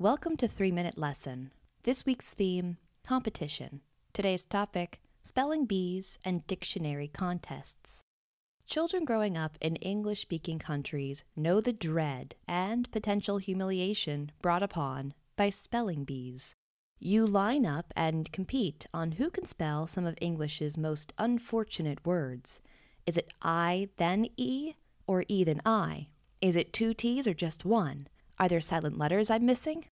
Welcome to 3 Minute Lesson. This week's theme competition. Today's topic spelling bees and dictionary contests. Children growing up in English speaking countries know the dread and potential humiliation brought upon by spelling bees. You line up and compete on who can spell some of English's most unfortunate words. Is it I then E or E then I? Is it two T's or just one? Are there silent letters I'm missing?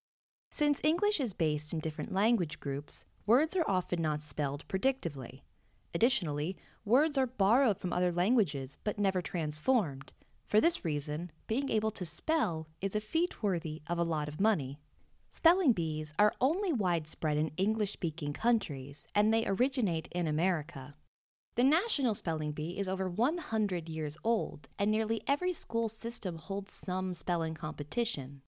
Since English is based in different language groups, words are often not spelled predictably. Additionally, words are borrowed from other languages but never transformed. For this reason, being able to spell is a feat worthy of a lot of money. Spelling bees are only widespread in English speaking countries, and they originate in America. The National Spelling Bee is over 100 years old, and nearly every school system holds some spelling competition.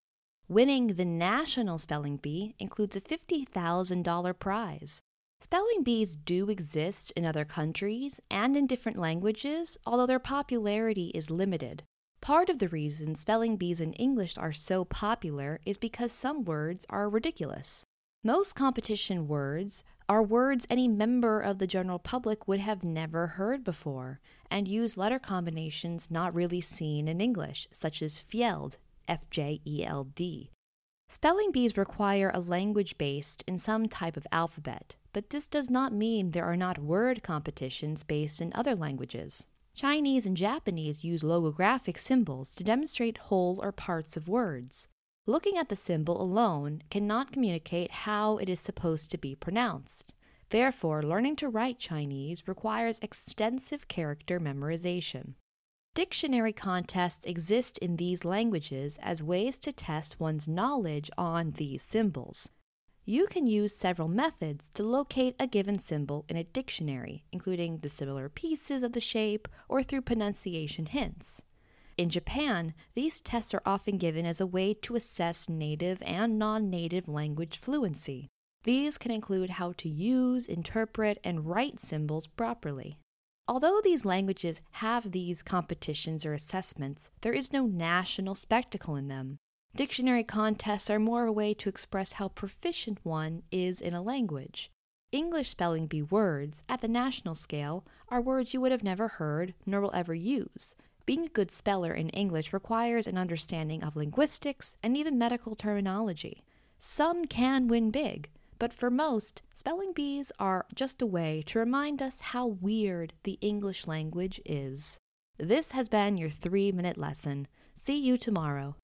Winning the National Spelling Bee includes a $50,000 prize. Spelling bees do exist in other countries and in different languages, although their popularity is limited. Part of the reason spelling bees in English are so popular is because some words are ridiculous. Most competition words are words any member of the general public would have never heard before and use letter combinations not really seen in English, such as fjeld, F J E L D. Spelling bees require a language based in some type of alphabet, but this does not mean there are not word competitions based in other languages. Chinese and Japanese use logographic symbols to demonstrate whole or parts of words. Looking at the symbol alone cannot communicate how it is supposed to be pronounced. Therefore, learning to write Chinese requires extensive character memorization. Dictionary contests exist in these languages as ways to test one's knowledge on these symbols. You can use several methods to locate a given symbol in a dictionary, including the similar pieces of the shape or through pronunciation hints. In Japan, these tests are often given as a way to assess native and non native language fluency. These can include how to use, interpret, and write symbols properly. Although these languages have these competitions or assessments, there is no national spectacle in them. Dictionary contests are more a way to express how proficient one is in a language. English spelling bee words, at the national scale, are words you would have never heard nor will ever use, being a good speller in English requires an understanding of linguistics and even medical terminology. Some can win big, but for most, spelling bees are just a way to remind us how weird the English language is. This has been your three minute lesson. See you tomorrow.